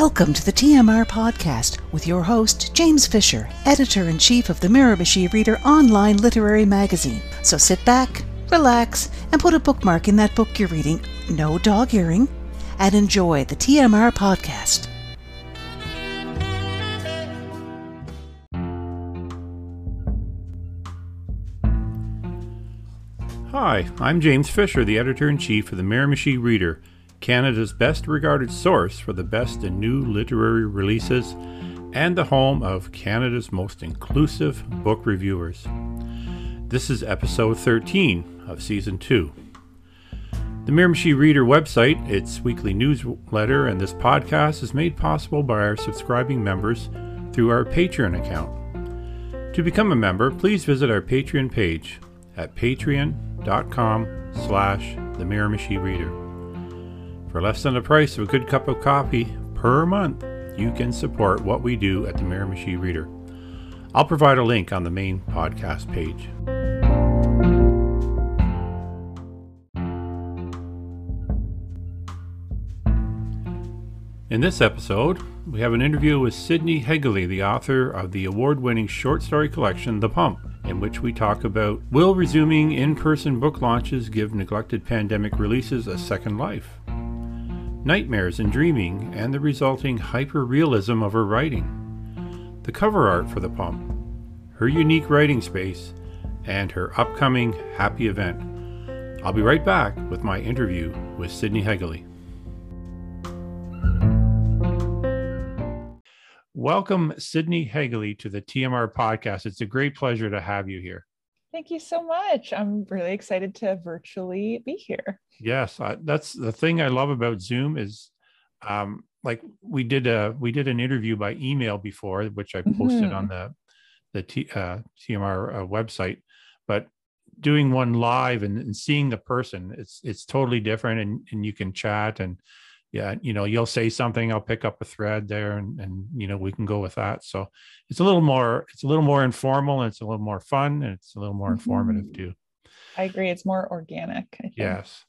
Welcome to the TMR podcast with your host, James Fisher, editor in chief of the Miramichi Reader online literary magazine. So sit back, relax, and put a bookmark in that book you're reading, no dog earring, and enjoy the TMR podcast. Hi, I'm James Fisher, the editor in chief of the Miramichi Reader, Canada's best regarded source for the best in new literary releases and the home of Canada's most inclusive book reviewers. This is episode 13 of season 2. The Miramichi Reader website, its weekly newsletter, and this podcast is made possible by our subscribing members through our Patreon account. To become a member, please visit our Patreon page at patreon.com slash the Miramichi Reader. For less than the price of a good cup of coffee per month, you can support what we do at the Miramichi Reader. I'll provide a link on the main podcast page. In this episode, we have an interview with Sydney Hegele, the author of the award winning short story collection The Pump, in which we talk about will resuming in person book launches give neglected pandemic releases a second life? Nightmares and dreaming, and the resulting hyper realism of her writing. The cover art for The Pump, her unique writing space, and her upcoming happy event. I'll be right back with my interview with Sydney Hegele. Welcome, Sydney Hegele, to the TMR podcast. It's a great pleasure to have you here. Thank you so much. I'm really excited to virtually be here. Yes, I, that's the thing I love about Zoom is, um, like we did a we did an interview by email before, which I posted mm-hmm. on the the T, uh, TMR uh, website, but doing one live and, and, seeing the person, it's it's totally different, and and you can chat and yeah, you know, you'll say something, I'll pick up a thread there and, and, you know, we can go with that. So it's a little more, it's a little more informal and it's a little more fun and it's a little more mm-hmm. informative too. I agree. It's more organic. Yes.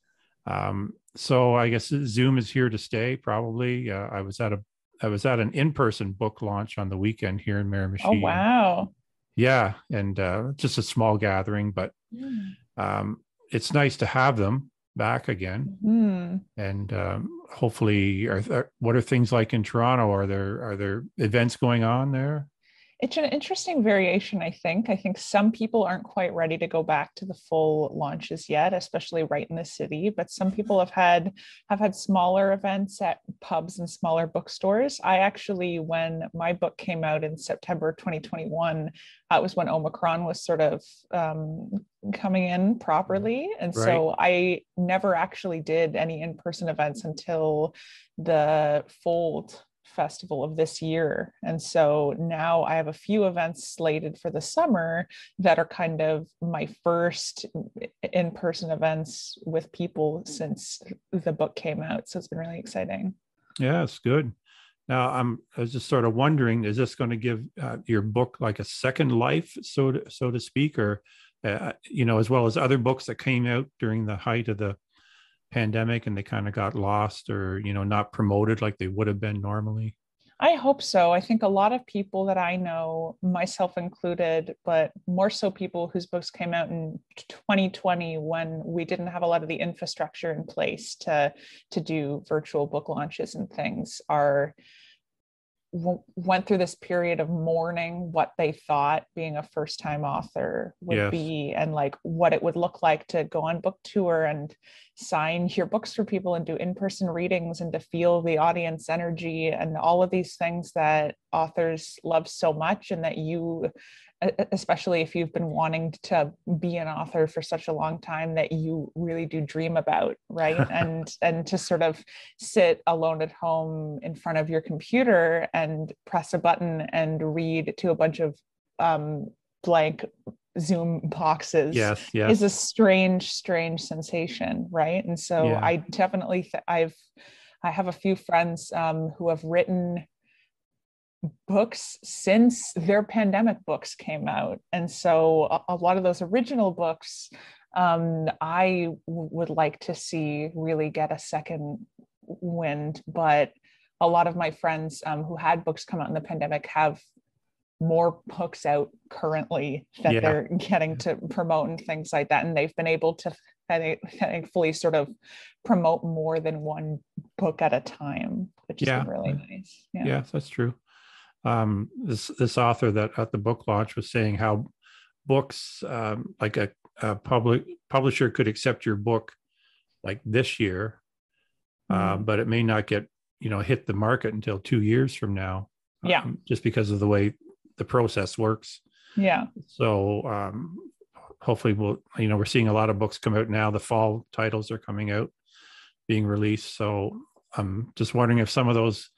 Um, so I guess Zoom is here to stay. Probably. Uh, I was at a, I was at an in-person book launch on the weekend here in Miramichi. Oh wow! Yeah, and uh, just a small gathering, but mm. um, it's nice to have them back again. Mm. And um, hopefully, are, are, what are things like in Toronto? Are there are there events going on there? It's an interesting variation, I think. I think some people aren't quite ready to go back to the full launches yet, especially right in the city. But some people have had have had smaller events at pubs and smaller bookstores. I actually, when my book came out in September 2021, that was when Omicron was sort of um, coming in properly. And right. so I never actually did any in person events until the Fold festival of this year. And so now I have a few events slated for the summer that are kind of my first in person events with people since the book came out. So it's been really exciting. Yeah, it's good. Now, I'm I was just sort of wondering, is this going to give uh, your book like a second life, so to, so to speak, or uh, you know, as well as other books that came out during the height of the pandemic and they kind of got lost or you know not promoted like they would have been normally? I hope so. I think a lot of people that i know myself included but more so people whose books came out in 2020 when we didn't have a lot of the infrastructure in place to to do virtual book launches and things are w- went through this period of mourning what they thought being a first time author would yes. be and like what it would look like to go on book tour and sign your books for people and do in person readings and to feel the audience energy and all of these things that authors love so much and that you especially if you've been wanting to be an author for such a long time that you really do dream about right and and to sort of sit alone at home in front of your computer and press a button and read to a bunch of um, blank zoom boxes yes, yes. is a strange strange sensation right and so yeah. i definitely th- i've i have a few friends um, who have written books since their pandemic books came out. And so a, a lot of those original books, um, I w- would like to see really get a second wind, but a lot of my friends um, who had books come out in the pandemic have more books out currently that yeah. they're getting to promote and things like that and they've been able to thankfully sort of promote more than one book at a time which is yeah. really nice yeah. yeah that's true um, this this author that at the book launch was saying how books um, like a, a, public publisher could accept your book like this year uh, mm-hmm. but it may not get you know hit the market until two years from now yeah. um, just because of the way the process works. Yeah. So um, hopefully we'll you know we're seeing a lot of books come out now. The fall titles are coming out being released. So i'm just wondering if some of those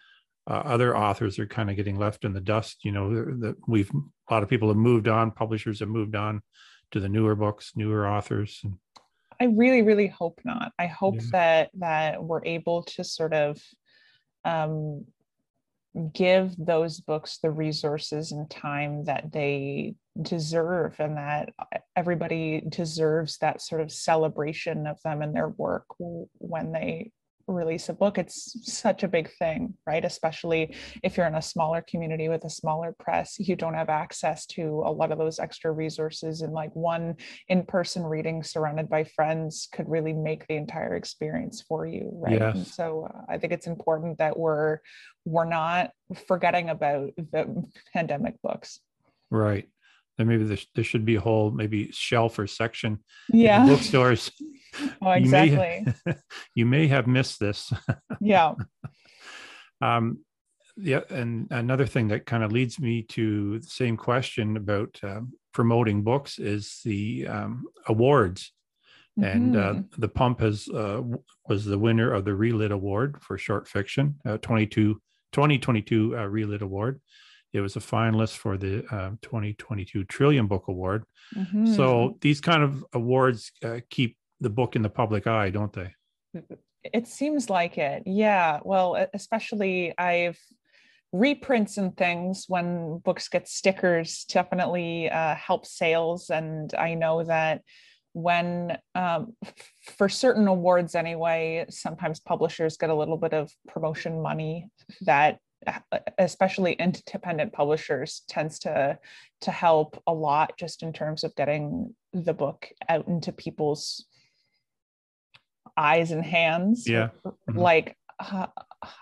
uh, other authors are kind of getting left in the dust you know that we've a lot of people have moved on publishers have moved on to the newer books newer authors and, i really really hope not i hope yeah. that that we're able to sort of um, give those books the resources and time that they deserve and that everybody deserves that sort of celebration of them and their work when they release a book it's such a big thing right? Especially if you're in a smaller community with a smaller press you don't have access to a lot of those extra resources and like one in-person reading surrounded by friends could really make the entire experience for you right? Yes. and so uh, i think it's important that we're we're not forgetting about the pandemic books. Right maybe there, there should be a whole maybe shelf or section yeah. bookstores. Oh exactly you may, you may have missed this. Yeah. Um yeah and another thing that kind of leads me to the same question about uh, promoting books is the um, awards. Mm-hmm. and uh, mm-hmm. the pump has uh, was the winner of the ReLit award for short fiction uh, 22 2022 uh, ReLit award it was a finalist for the uh, 2022 Trillium Book Award. Mm-hmm. So these kind of awards uh, keep the book in the public eye, don't they? It seems like it. Yeah. Well, especially I've reprints and things when books get stickers definitely uh, help sales. And I know that when um, for certain awards anyway sometimes publishers get a little bit of promotion money that especially independent publishers tends to to help a lot just in terms of getting the book out into people's eyes and hands yeah mm-hmm. like uh,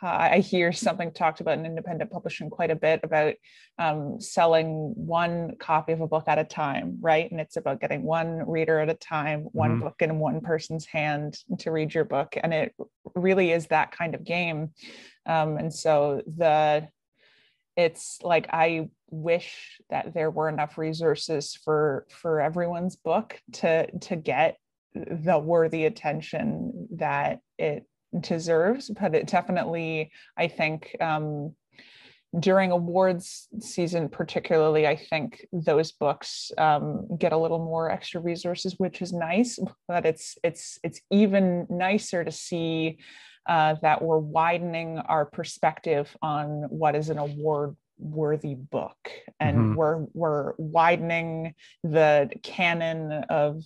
I hear something talked about in independent publishing quite a bit about um, selling one copy of a book at a time, right? And it's about getting one reader at a time, one mm-hmm. book in one person's hand to read your book. And it really is that kind of game. Um, and so the it's like I wish that there were enough resources for for everyone's book to to get the worthy attention that it deserves, but it definitely, I think, um, during awards season particularly i think those books um, get a little more extra resources which is nice but it's it's it's even nicer to see uh, that we're widening our perspective on what is an award worthy book and mm-hmm. we're we're widening the canon of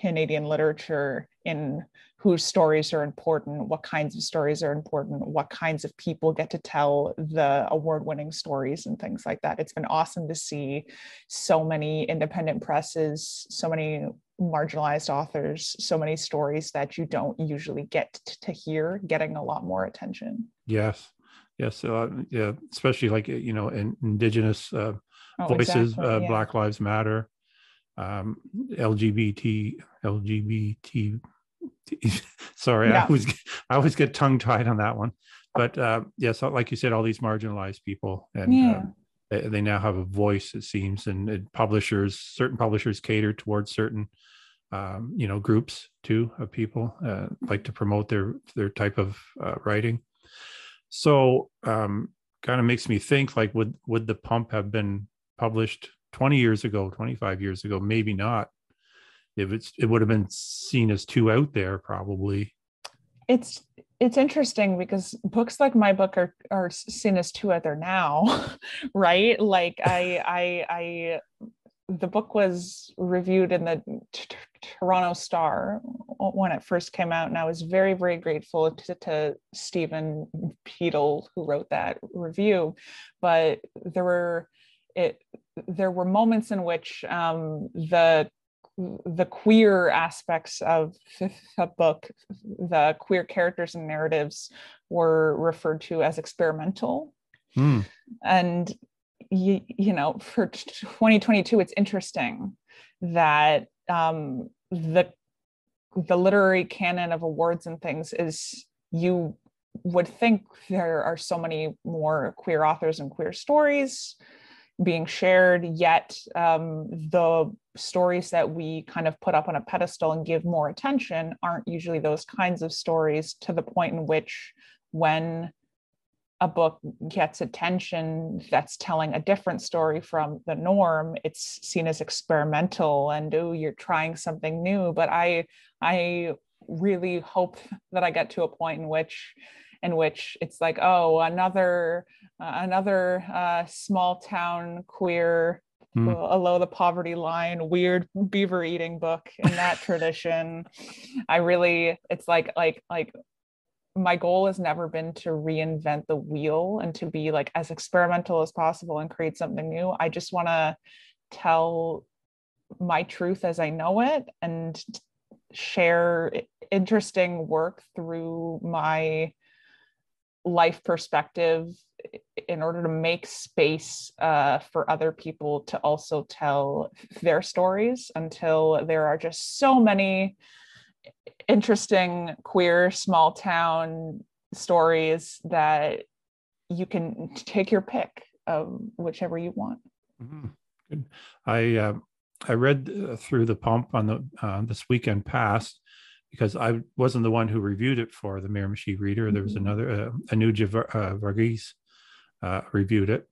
canadian literature in whose stories are important, what kinds of stories are important, what kinds of people get to tell the award winning stories and things like that. It's been awesome to see so many independent presses, so many marginalized authors, so many stories that you don't usually get to hear getting a lot more attention. Yes. Yes. Uh, yeah. Especially like, you know, in, indigenous uh, oh, voices, exactly, uh, yeah. Black Lives Matter, um, LGBT, LGBT Sorry, yeah. I always I always get tongue tied on that one. But uh, yes, like you said, all these marginalized people, and yeah. uh, they, they, now have a voice. It seems, and, and publishers, certain publishers cater towards certain, um, you know, groups too of people, uh, like to promote their their type of uh, writing. So, um, kind of makes me think, like, would would the pump have been published 20 years ago, 25 years ago? Maybe not if it's it would have been seen as too out there probably it's it's interesting because books like my book are are seen as too out there now right like i i i the book was reviewed in the T- Toronto Star when it first came out, and I was very, very grateful to, to Stephen Beattie who wrote that review. But there were it there were moments in which um, the the queer aspects of the book, the queer characters and narratives, were referred to as experimental. Mm. And you, you know, for 2022, it's interesting that um, the the literary canon of awards and things is you would think there are so many more queer authors and queer stories being shared yet um, the stories that we kind of put up on a pedestal and give more attention aren't usually those kinds of stories to the point in which when a book gets attention that's telling a different story from the norm it's seen as experimental and oh you're trying something new. But i i really hope that i get to a point in which in which it's like oh another another uh, small town queer mm. below the poverty line weird beaver eating book in that tradition i really it's like like like my goal has never been to reinvent the wheel and to be like as experimental as possible and create something new. I just want to tell my truth as I know it and share interesting work through my life perspective in order to make space uh, for other people to also tell their stories until there are just so many interesting queer small town stories that you can take your pick of whichever you want. Mm-hmm. Good. I uh, I read uh, through the pump on the uh, this weekend past because I wasn't the one who reviewed it for the Miramichi Reader. There was mm-hmm. another uh, Anuja uh, Varghese uh, reviewed it,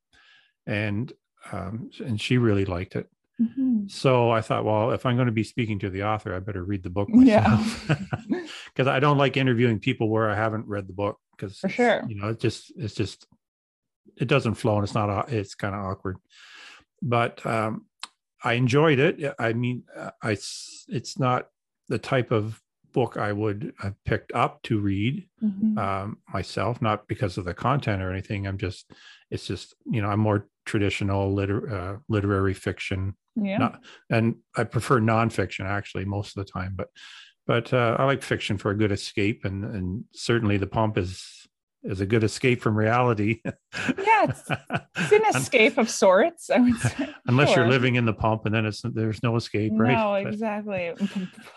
and um, and she really liked it. Mm-hmm. So I thought, well, if I'm going to be speaking to the author, I better read the book myself. Because I don't like interviewing people where I haven't read the book. Because for sure, you know, it just it's just it doesn't flow and it's not it's kind of awkward. But um, I enjoyed it. I mean, uh, I it's not the type of book I would have picked up to read mm-hmm. um, myself, not because of the content or anything. I'm just, it's just, you know, I'm more traditional liter- uh, literary fiction yeah. Not, and I prefer nonfiction actually most of the time, but but uh, I like fiction for a good escape, and and certainly the pump is is a good escape from reality. yeah, it's, it's an escape of sorts. I would say. Unless sure. you're living in the pump, and then it's there's no escape, right? No, exactly.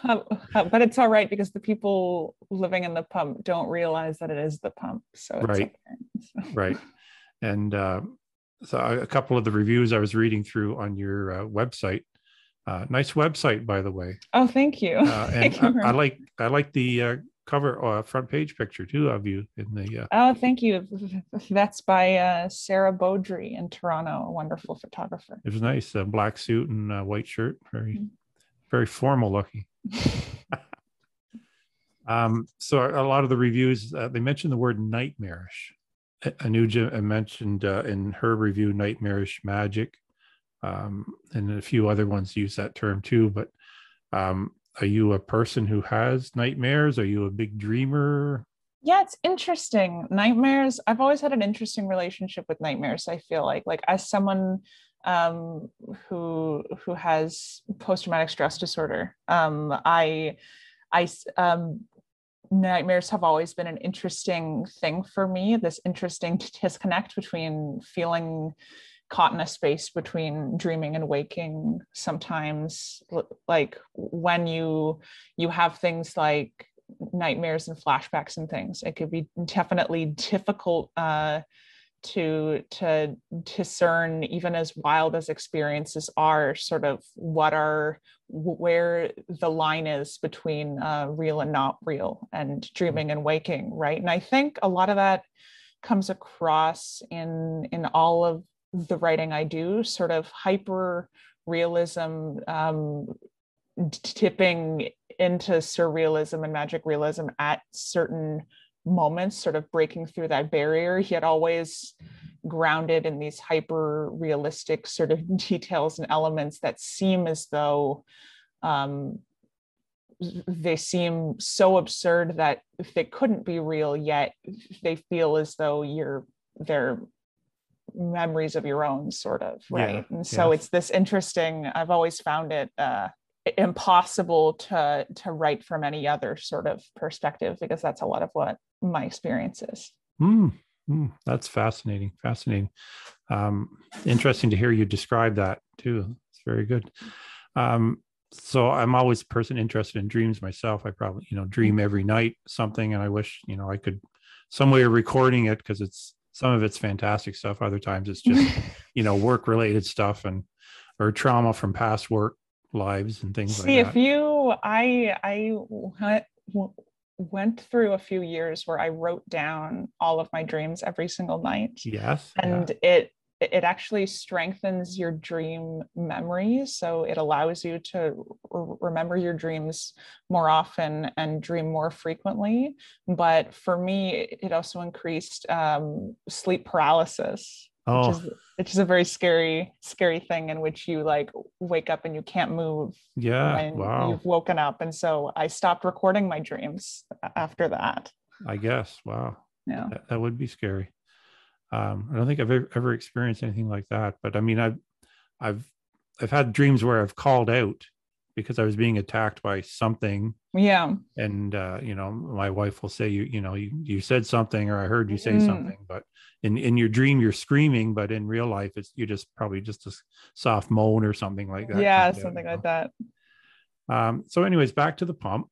but it's all right because the people living in the pump don't realize that it is the pump. So right, okay. right, and uh, so a couple of the reviews I was reading through on your uh, website. Uh, nice website, by the way. Oh, thank you. Uh, and thank you I, I, like I like the uh, cover uh, front page picture too of you in the. Uh, oh, thank you. That's by Sarah Beaudry in Toronto, a wonderful photographer. It was nice, a black suit and white shirt, very, mm-hmm. very formal looking. um, so a lot of the reviews they mentioned the word nightmarish. Anuja mentioned uh, in her review nightmarish magic, um, and a few other ones use that term too. But um, are you a person who has nightmares? Are you a big dreamer? Yeah, it's interesting. Nightmares. I've always had an interesting relationship with nightmares. I feel like, like as someone um, who who has post traumatic stress disorder, um, I I um, nightmares have always been an interesting thing for me this interesting disconnect between feeling caught in a space between dreaming and waking sometimes like when you you have things like nightmares and flashbacks and things it could be definitely difficult uh, to to discern even as wild as experiences are sort of what are where the line is between uh, real and not real and dreaming and waking right? And i think a lot of that comes across in in all of the writing i do sort of hyper realism um, tipping into surrealism and magic realism at certain moments, sort of breaking through that barrier. He had always grounded in these hyper realistic sort of details and elements that seem as though um, they seem so absurd that they couldn't be real yet they feel as though you're they're memories of your own sort of right? Yeah, and so it's this interesting i've always found it uh impossible to to write from any other sort of perspective because that's a lot of what my experience is. Mm, mm, that's fascinating fascinating. Um interesting to hear you describe that too. It's very good. Um so i'm always a person interested in dreams myself. I probably you know dream every night something and i wish you know i could some way of recording it because it's some of it's fantastic stuff other times it's just you know work related stuff and or trauma from past work lives and things See, like that. See, if you i i went through a few years where i wrote down all of my dreams every single night yes and yeah. it it actually strengthens your dream memories so it allows you to remember your dreams more often and dream more frequently. But for me it also increased um, sleep paralysis oh. which, is, which is a very scary scary thing in which you like wake up and you can't move yeah wow. you've woken up. And so i stopped recording my dreams after that. I guess wow. Yeah. That, that would be scary um, I don't think I've ever, ever experienced anything like that, but I mean, I've, I've, I've had dreams where I've called out because I was being attacked by something. Yeah. And, uh, you know, my wife will say, you, you know, you, you said something, or I heard you say mm. something, but in, in your dream, you're screaming, but in real life, it's, you just probably just a soft moan or something like that. Yeah. Something like that. Um, so anyways, back to the pump.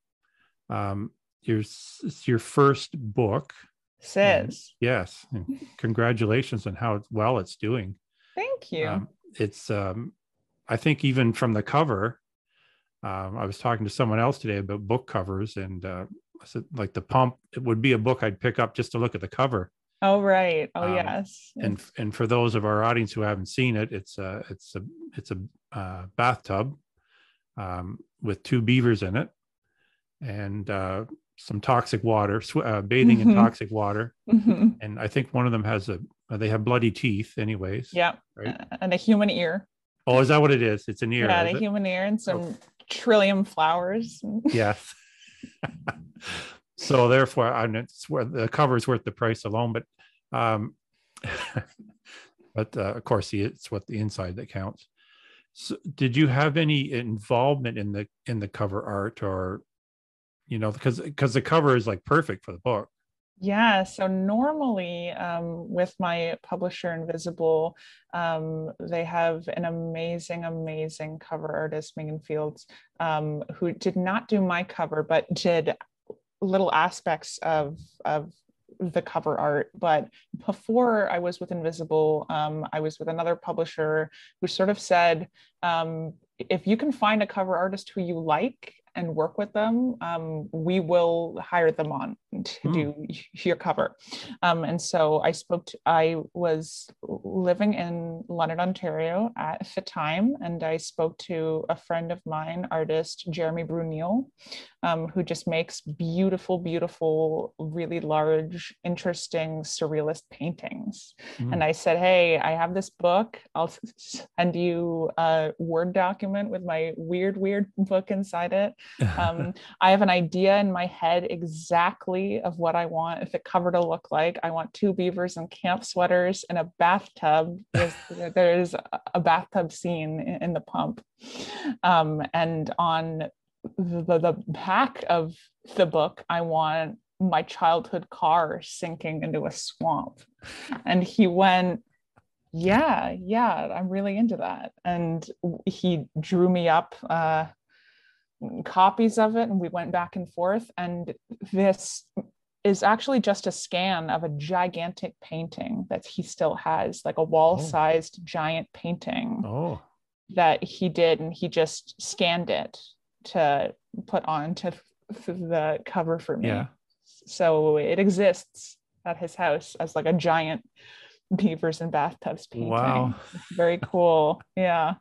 Um, your, it's your first book says. yes. And congratulations on how well it's doing. Thank you. Um, it's, um, I think, even from the cover, um, I was talking to someone else today about book covers, and uh, I said, like, the pump, it would be a book I'd pick up just to look at the cover. Oh right. Oh um, yes. And and for those of our audience who haven't seen it, it's a it's a it's a uh, bathtub um, with two beavers in it, and uh, some toxic water, sw- uh, bathing mm-hmm. in toxic water, mm-hmm. and I think one of them has a uh, they have bloody teeth, anyways. Yeah, right? Uh, and a human ear. Oh, is that what it is? It's an ear. Yeah, a human ear and some oh. trillium flowers. yes. so therefore, I'm it's where the cover is worth the price alone, but um, but uh, of course, it's what the inside that counts. So, did you have any involvement in the in the cover art or you know because because the cover is like perfect for the book. Yeah so normally um, with my publisher invisible um, they have an amazing amazing cover artist Megan Fildes um, who did not do my cover but did little aspects of of the cover art. But before i was with invisible um, i was with another publisher who sort of said um, if you can find a cover artist who you like and work with them, um, we will hire them on to mm. do your cover. Um, and so I spoke to, I was living in London, Ontario at the time, and I spoke to a friend of mine, artist Jeremy Brunel, um, who just makes beautiful, beautiful, really large, interesting, surrealist paintings. Mm. And I said, Hey, I have this book. I'll send you a Word document with my weird, weird book inside it. Um, I have an idea in my head exactly of what I want the cover to look like. I want two beavers and camp sweaters and a bathtub. There's, there's a bathtub scene in, in the pump. Um, and on the, the back of the book, I want my childhood car sinking into a swamp. And he went, Yeah, yeah, I'm really into that. And he drew me up uh, copies of it, and we went back and forth. And this is actually just a scan of a gigantic painting that he still has, like a wall sized oh. giant painting oh. that he did. And he just scanned it to put on onto the cover for me. Yeah. So it exists at his house as like a giant beavers and bathtubs painting. Wow. Very cool. Yeah.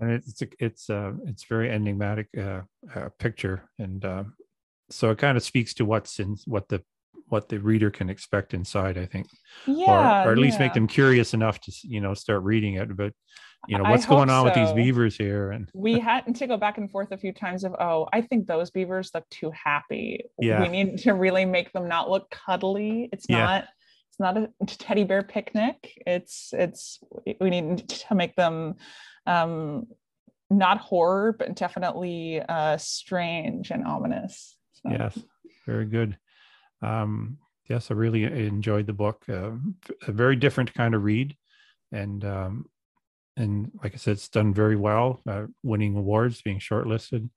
And it's a, it's uh it's very enigmatic uh, uh picture and uh, so it kind of speaks to what's in what the what the reader can expect inside. I think, yeah, or, or at least yeah. make them curious enough to you know start reading it. But you know what's going on with these beavers here, and we had to go back and forth a few times of oh i think those beavers look too happy Yeah. we need to really make them not look cuddly it's Yeah. not it's not a teddy bear picnic it's it's we need to make them um not horror but definitely uh strange and ominous So, yes, very good. Um, yes, I really enjoyed the book. Uh, a very different kind of read, and um, and like I said, it's done very well, uh, winning awards, being shortlisted,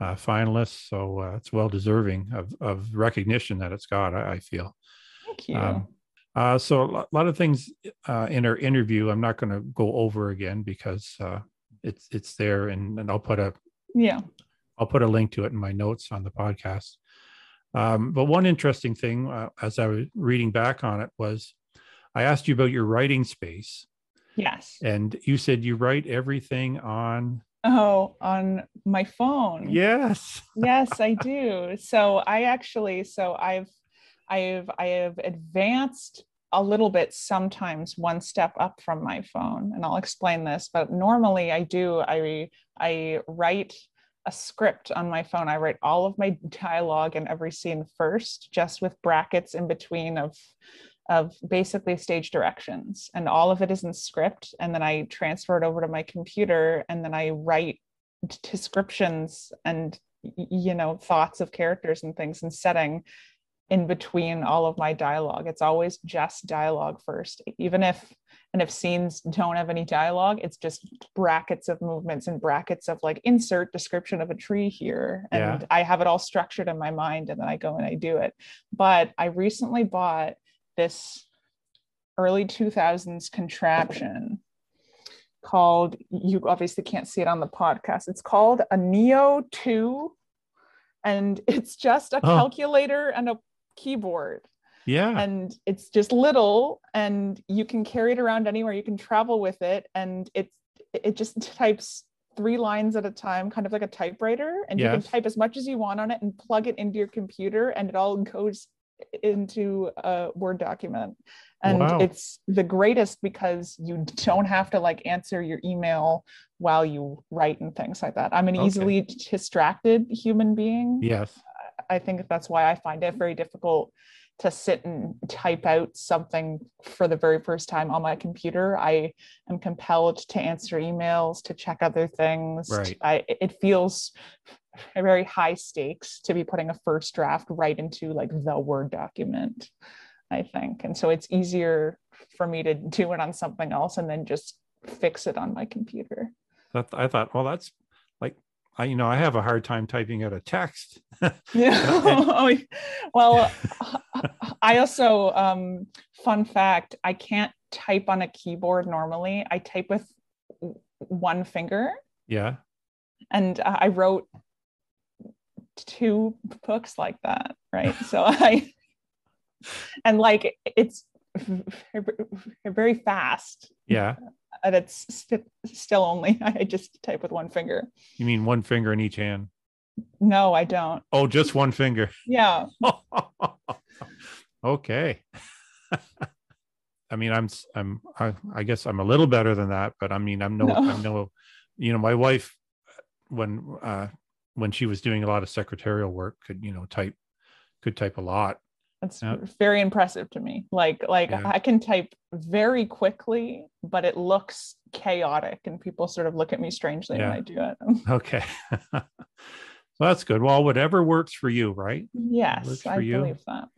uh, finalists. So uh, it's well deserving of of recognition that it's got. I, I feel. thank you Um, uh, so a lot of things uh, in our interview, I'm not going to go over again because uh, it's it's there, and, and I'll put a yeah I'll put a link to it in my notes on the podcast. Um, but one interesting thing, uh, as I was reading back on it, was I asked you about your writing space, yes and you said you write everything on. oh on my phone Yes. yes i do so i actually so i've i've i have advanced a little bit sometimes one step up from my phone and i'll explain this but normally i do i i write a script on my phone. I write all of my dialogue and every scene first just with brackets in between of of basically stage directions. And all of it is in script and then i transfer it over to my computer and then i write descriptions and you know thoughts of characters and things and setting in between all of my dialogue. It's always just dialogue first. Even if and if scenes don't have any dialogue it's just brackets of movements and brackets of like insert description of a tree here. And Yeah. i have it all structured in my mind and then i go and i do it. But i recently bought this early 2000s contraption called you obviously can't see it on the podcast. It's called a neo 2 and it's just a Oh. calculator and a keyboard Yeah. and it's just little and you can carry it around anywhere you can travel with it and it's it just types three lines at a time kind of like a typewriter and you can type as much as you want on it and plug it into your computer and it all goes into a word document and Wow. it's the greatest because you don't have to like answer your email while you write and things like that i'm an Okay. easily distracted human being yes. I think that's why I find it very difficult to sit and type out something for the very first time on my computer. I am compelled to answer emails, to check other things. Right. I, it feels very high stakes to be putting a first draft right into like the Word document, I think. And so it's easier for me to do it on something else and then just fix it on my computer. That, I thought, well, that's like, I, you know, I have a hard time typing out a text. Yeah. well, I also, um, fun fact, I can't type on a keyboard normally. I type with one finger, yeah. and uh, I wrote two books like that, right? So I, and like it's very fast, Yeah. And it's st- still only I just type with one finger. You mean one finger in each hand? No, I don't. Oh, just one finger. Yeah. okay. I mean, I'm, I'm I, I guess I'm a little better than that, but I mean, I'm no, No. I'm no, you know, my wife, when, uh, when she was doing a lot of secretarial work, could, you know, type, could type a lot. That's Yeah. very impressive to me. Like like Yeah. I can type very quickly, but it looks chaotic and people sort of look at me strangely Yeah. when I do it. Okay. well, that's good. Well, whatever works for you, right? Yes, for I you. believe that.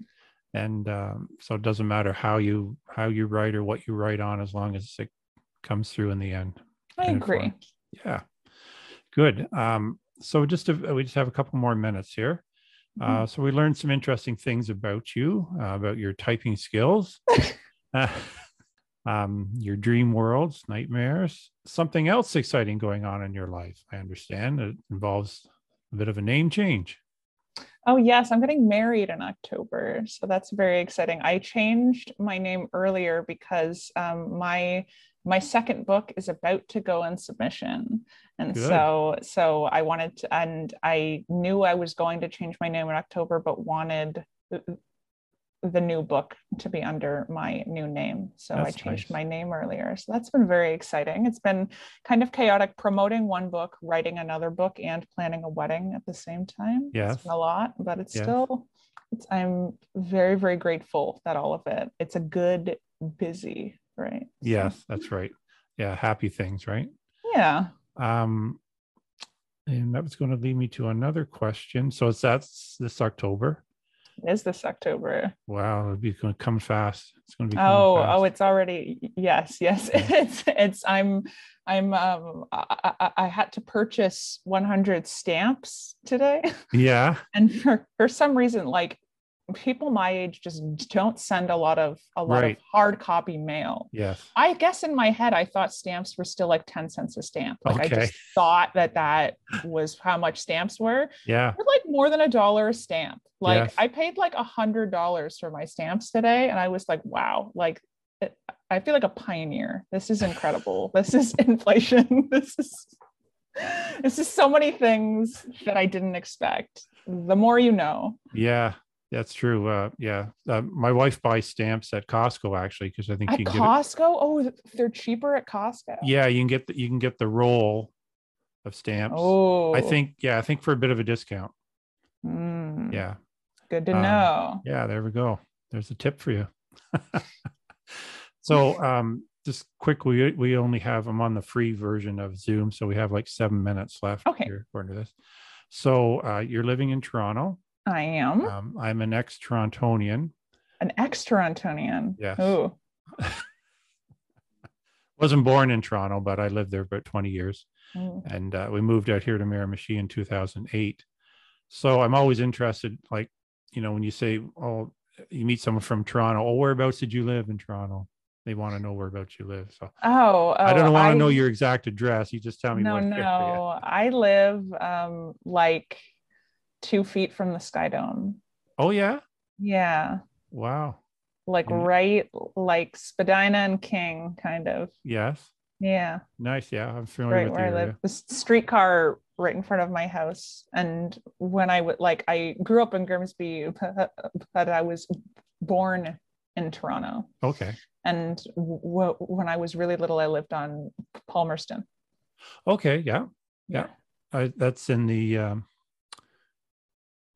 and um, so it doesn't matter how you how you write or what you write on as long as it comes through in the end I agree. yeah good um, so just to, we just have a couple more minutes here. Uh, so we learned some interesting things about you uh, about your typing skills uh, um, your dream worlds nightmares something else exciting going on in your life i understand it involves a bit of a name change Oh yes, I'm getting married in October, so that's very exciting. I changed my name earlier because um, my my second book is about to go in submission, and Good. so so I wanted to, and I knew I was going to change my name in October, but wanted the new book to be under my new name. So That's I changed nice. my name earlier. So that's been very exciting. It's been kind of chaotic promoting one book, writing another book, and planning a wedding at the same time. Been a lot, but it's Yes. still, it's, I'm very, very grateful that all of it, it's a good busy, right? Yes, that's right. Yeah, happy things, right? yeah. Um, and that was going to lead me to another question. So it's that's this October. It is this October. Wow, it'll be going to come fast. It's going to be Oh, fast. oh, it's already yes, yes. It's it's I'm I'm um I, I, I had to purchase 100 stamps today, yeah, and for for some reason, like people my age just don't send a lot of a lot Right. of hard copy mail. yes, I guess in my head, I thought stamps were still like 10 cents a stamp. Like I just thought that that was how much stamps were. yeah, They're like more than a dollar a stamp. Like Yes. I paid like a hundred dollars for my stamps today, and I was like, wow, like it, I feel like a pioneer. This is incredible. this is inflation. this is this is so many things that I didn't expect. The more you know. yeah. That's true. Uh, yeah, uh, my wife buys stamps at Costco actually because I think At you can get Costco, oh, they're cheaper at Costco. Yeah, you can get the, you can get the roll of stamps. Oh, I think yeah, I think for a bit of a discount. Mm, Yeah, Good to Um, know. yeah. There we go. There's a tip for you. so um, just quick, we we only have I'm on the free version of Zoom, so we have like seven minutes left. Okay. here according to this. So uh, you're living in Toronto. I am Um, I'm an ex-Torontonian. an ex-Torontonian. Yes. Oh, Wasn't born in Toronto, but I lived there about 20 years. mm. and uh, we moved out here to Miramichi in 2008. So I'm always interested, like, you know, when you say, oh, you meet someone from Toronto, oh, whereabouts did you live in Toronto? They want to know whereabouts you live. So oh, I don't oh, want to know your exact address. You just tell me no what no i live um like two feet from the sky dome Oh, yeah. yeah Wow. like Mm. right like spadina and king kind of Yes. yeah Nice. Yeah. I'm familiar right with where i area. live the streetcar right in front of my house and when i would like i grew up in grimsby but i was born in toronto Okay. and w- when i was really little i lived on palmerston Okay. Yeah. Yeah. I, that's in the, um,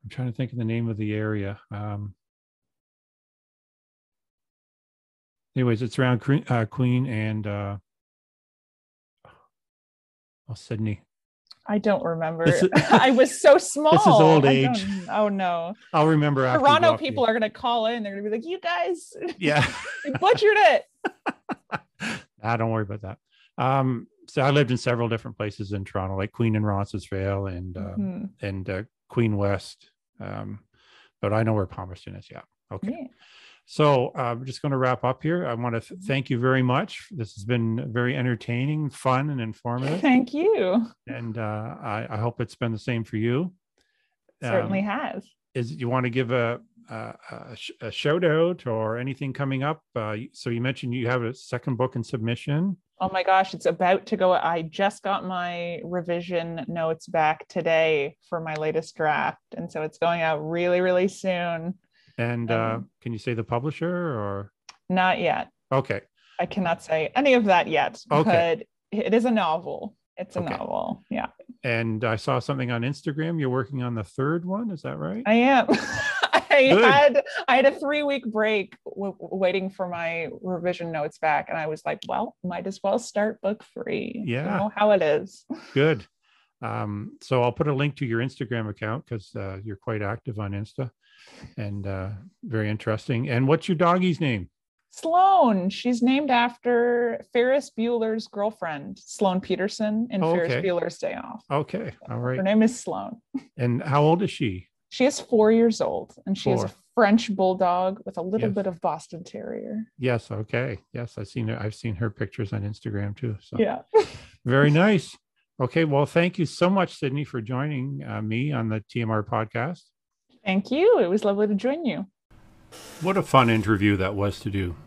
I'm trying to think of the name of the area. Um, anyways, it's around Queen, uh, Queen and uh, oh, Sydney. I don't remember. Is- I was so small. This is old age. Oh no. I'll remember after. we go Toronto people are gonna call in. They're gonna be like, "You guys, Yeah. you butchered it." ah, don't worry about that. Um, so I lived in several different places in Toronto, like Queen and Roncesvalles and um, Mhm. and uh, Queen West. Um, but I know where Palmerston is. Yeah. Okay. Yeah. So uh, I'm just going to wrap up here. I want to th- thank you very much. This has been very entertaining, fun, and informative. Thank you. and uh, I, I hope it's been the same for you. Certainly Um, has. is you want to give a, a, a, sh- a shout out or anything coming up? Uh, so you mentioned you have a second book in submission. Oh my gosh, it's about to go. I just got my revision notes back today for my latest draft, and so it's going out really, really soon. And uh, Um, can you say the publisher or? Not yet. Okay. I cannot say any of that yet. Okay. But it is a novel. It's a Okay. novel. Yeah, And I saw something on Instagram. You're working on the third one. Is that right? I am. I Good. had I had a three week break w- waiting for my revision notes back, and I was like, well, might as well start book three. You Yeah. know how it is. Good. Um, so I'll put a link to your Instagram account because uh, you're quite active on Insta and uh, very interesting. And what's your doggy's name? Sloan. She's named after Ferris Bueller's girlfriend, Sloane Peterson, in Oh, Ferris. Bueller's Day Off. Okay. All right. Her name is Sloan. And how old is she? She is four years old, and she is a French bulldog with a little Yes. bit of Boston Terrier. Yes. Okay. Yes. I've seen her. I've seen her pictures on Instagram too. So Yeah. very nice. Okay. Well, thank you so much, Sydney, for joining uh, me on the TMR podcast. Thank you. It was lovely to join you. What a fun interview that was to do.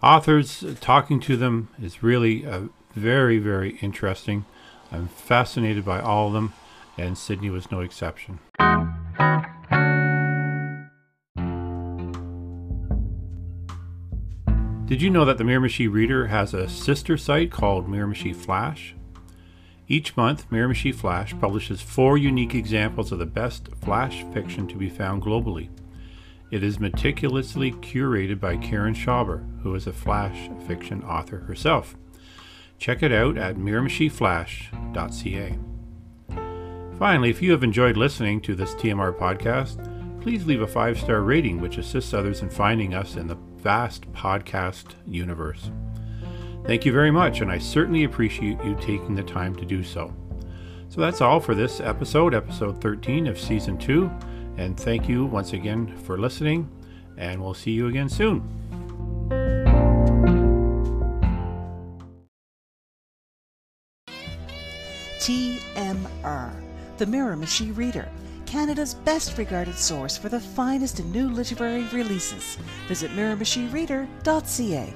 Authors, uh, talking to them is really uh, very, very interesting. I'm fascinated by all of them, and Sydney was no exception. Did you know that the Miramichi Reader has a sister site called Miramichi Flash? Each month, Miramichi Flash publishes four unique examples of the best Flash fiction to be found globally. It is meticulously curated by Karen Schauber, who is a Flash fiction author herself. Check it out at miramichiflash.ca. Finally, if you have enjoyed listening to this TMR podcast, please leave a five star rating, which assists others in finding us in the vast podcast universe. Thank you very much, and I certainly appreciate you taking the time to do so. So that's all for this episode, episode 13 of season 2. And thank you once again for listening, and we'll see you again soon. The Miramichi Reader, Canada's best regarded source for the finest in new literary releases. Visit miramichireader.ca.